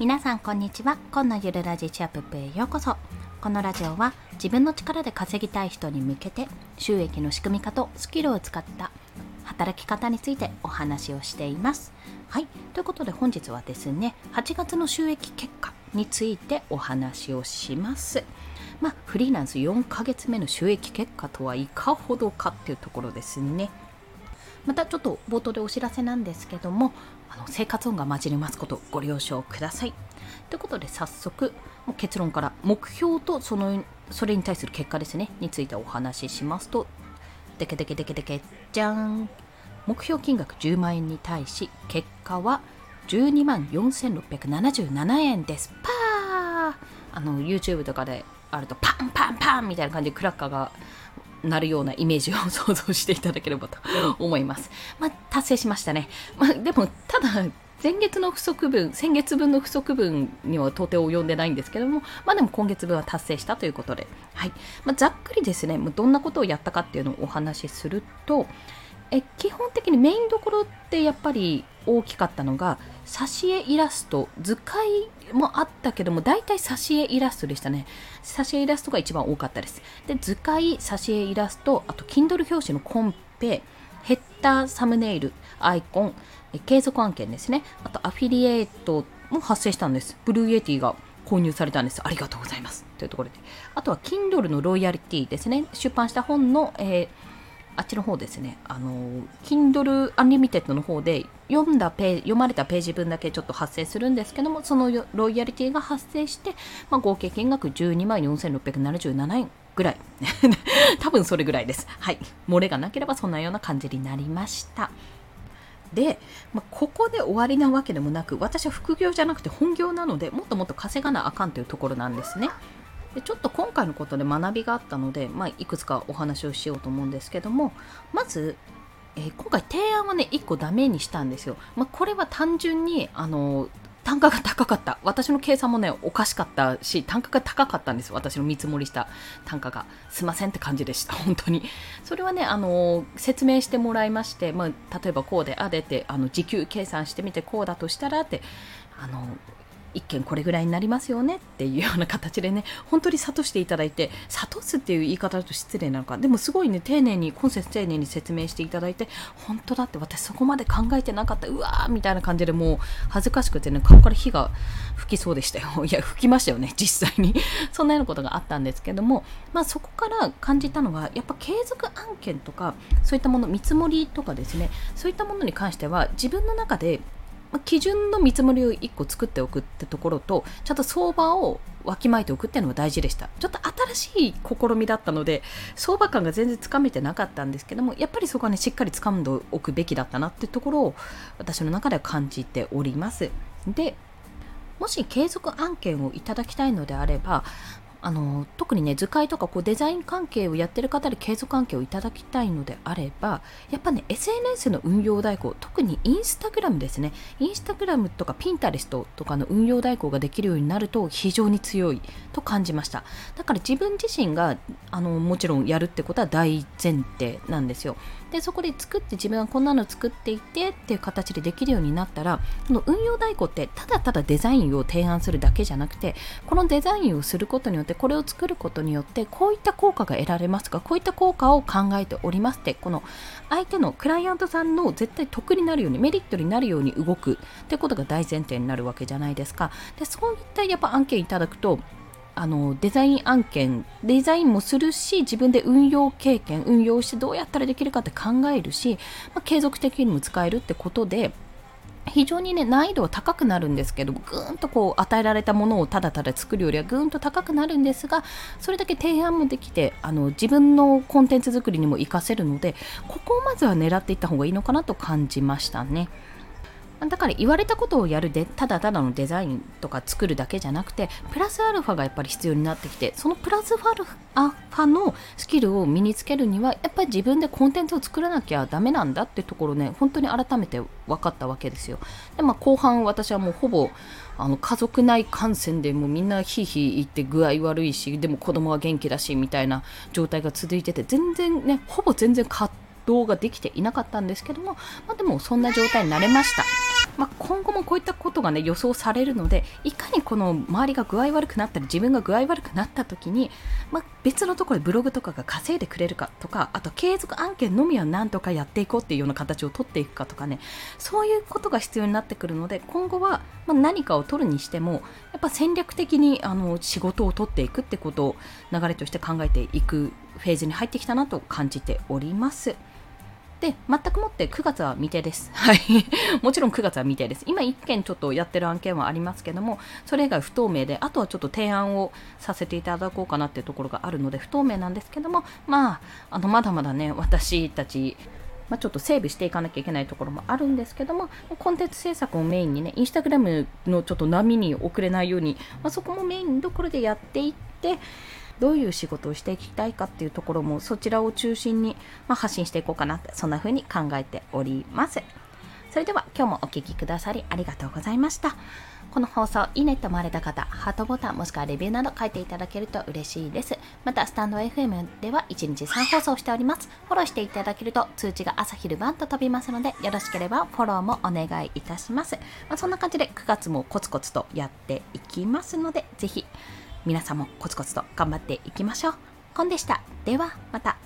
皆さんこんにちは。今のゆるラジチアップへようこそ。このラジオは自分の力で稼ぎたい人に向けて収益の仕組み化とスキルを使った働き方についてお話をしています。はい。ということで本日はですね8月の収益結果についてお話をします。まあ、フリーランス4ヶ月目の収益結果とはいかほどかっていうところですね。またちょっと冒頭でお知らせなんですけどもあの生活音が混じりますことご了承ください。ということで早速もう結論から目標とそのそれに対する結果ですねについてお話ししますと。でけでけでけでけじゃん。目標金額10万円に対し結果は12万4677円です。パー！あの YouTube とかであるとパンパンパンみたいな感じでクラッカーがなるようなイメージを想像していただければと思います。まあ、達成しましたね。まあ、でも、ただ、前月の不足分、先月分の不足分には到底及んでないんですけども、まあでも今月分は達成したということで、はい。まあ、ざっくりですね、もうどんなことをやったかっていうのをお話しすると、え基本的にメインどころってやっぱり大きかったのが挿絵イラスト図解もあったけども大体挿絵イラストでしたね。挿絵イラストが一番多かったです。で図解挿絵イラストあと Kindle 表紙のコンペヘッダーサムネイルアイコン継続案件ですね。あとアフィリエイトも発生したんです。ブルーエティが購入されたんです。ありがとうございます。というところで。あとは Kindle のロイヤリティですね。出版した本の、えーあっちの方ですね、あの、Kindle Unlimited の方で読んだペ読まれたページ分だけちょっと発生するんですけども、そのロイヤリティが発生して、まあ、合計金額12万4677円ぐらい。多分それぐらいです。はい。漏れがなければそんなような感じになりました。で、まあ、ここで終わりなわけでもなく、私は副業じゃなくて本業なので、もっともっと稼がなあかんというところなんですね。でちょっと今回のことで学びがあったので、まあ、いくつかお話をしようと思うんですけどもまず、えー、今回提案はね1個ダメにしたんですよ、まあ、これは単純にあの単価が高かった。私の計算もねおかしかったし単価が高かったんです私の見積もりした単価が。すいませんって感じでした。本当に。それはねあの説明してもらいまして、まあ、例えばこうであでってあの時給計算してみてこうだとしたらってあの一件これぐらいになりますよねっていうような形でね 本当に諭していただいて諭すっていう言い方だと失礼なのか。でもすごいね丁寧に今節丁寧に説明していただいて本当だって私そこまで考えてなかったうわーみたいな感じでもう恥ずかしくてね顔から火が吹きそうでしたよ。いや吹きましたよね実際に。そんなようなことがあったんですけどもまあそこから感じたのはやっぱ継続案件とかそういったもの見積もりとかですねそういったものに関しては自分の中で、基準の見積もりを1個作っておくってところとちゃんと相場をわきまえておくっていうのが大事でした。ちょっと新しい試みだったので相場感が全然つかめてなかったんですけどもやっぱりそこはねしっかり掴んでおくべきだったなっていうところを私の中では感じております。でもし継続案件をいただきたいのであればあの特にね図解とかこうデザイン関係をやってる方で継続関係をいただきたいのであればやっぱね SNS の運用代行特にインスタグラムですね。インスタグラムとかピンタレストとかの運用代行ができるようになると非常に強いと感じました。だから自分自身があのもちろんやるってことは大前提なんですよ。でそこで作って自分はこんなの作っていてっていう形でできるようになったらこの運用代行ってただただデザインを提案するだけじゃなくてこのデザインをすることによってでこれを作ることによってこういった効果が得られますがこういった効果を考えておりますってこの相手のクライアントさんの絶対得になるようにメリットになるように動くってことが大前提になるわけじゃないですか。でそういったやっぱ案件いただくとあのデザイン案件デザインもするし自分で運用経験運用してどうやったらできるかって考えるし、まあ、継続的にも使えるってことで非常にね難易度は高くなるんですけどぐーんとこう与えられたものをただただ作るよりはぐーんと高くなるんですがそれだけ提案もできてあの自分のコンテンツ作りにも活かせるのでここをまずは狙っていった方がいいのかなと感じましたね。だから言われたことをやるでただただのデザインとか作るだけじゃなくてプラスアルファがやっぱり必要になってきてそのプラスアルファのスキルを身につけるにはやっぱり自分でコンテンツを作らなきゃダメなんだってところね本当に改めて分かったわけですよで、まあ、後半私はもうほぼあの家族内感染でもうみんなひいひい言って具合悪いしでも子供は元気だしみたいな状態が続いてて全然ねほぼ全然葛藤ができていなかったんですけども、まあ、でもそんな状態になれました。まあ、今後もこういったことがね予想されるのでいかにこの周りが具合悪くなったり自分が具合悪くなった時に、まあ、別のところでブログとかが稼いでくれるかとかあと継続案件のみは何とかやっていこうっていうような形を取っていくかとかねそういうことが必要になってくるので今後は、ま何かを取るにしてもやっぱ戦略的にあの仕事を取っていくってことを流れとして考えていくフェーズに入ってきたなと感じております。で、全くもって9月は未定です。はい。もちろん9月は未定です。今1件ちょっとやってる案件はありますけども、それ以外不透明で、あとはちょっと提案をさせていただこうかなっていうところがあるので不透明なんですけども、まあ、あの、まだまだね、私たち、まあ、ちょっと整備していかなきゃいけないところもあるんですけども、コンテンツ制作をメインにね、インスタグラムのちょっと波に遅れないように、まあ、そこもメインのところでやっていって、どういう仕事をしていきたいかっていうところもそちらを中心に、まあ、発信していこうかなってそんな風に考えておりますそれでは今日もお聴きくださりありがとうございましたこの放送、いいねと思われた方、ハートボタンもしくはレビューなど書いていただけると嬉しいです。また、スタンド FM では1日3放送しております。フォローしていただけると通知が朝昼晩と飛びますので、よろしければフォローもお願いいたします。まあ、そんな感じで9月もコツコツとやっていきますので、ぜひ皆さんもコツコツと頑張っていきましょう。コンでした。ではまた。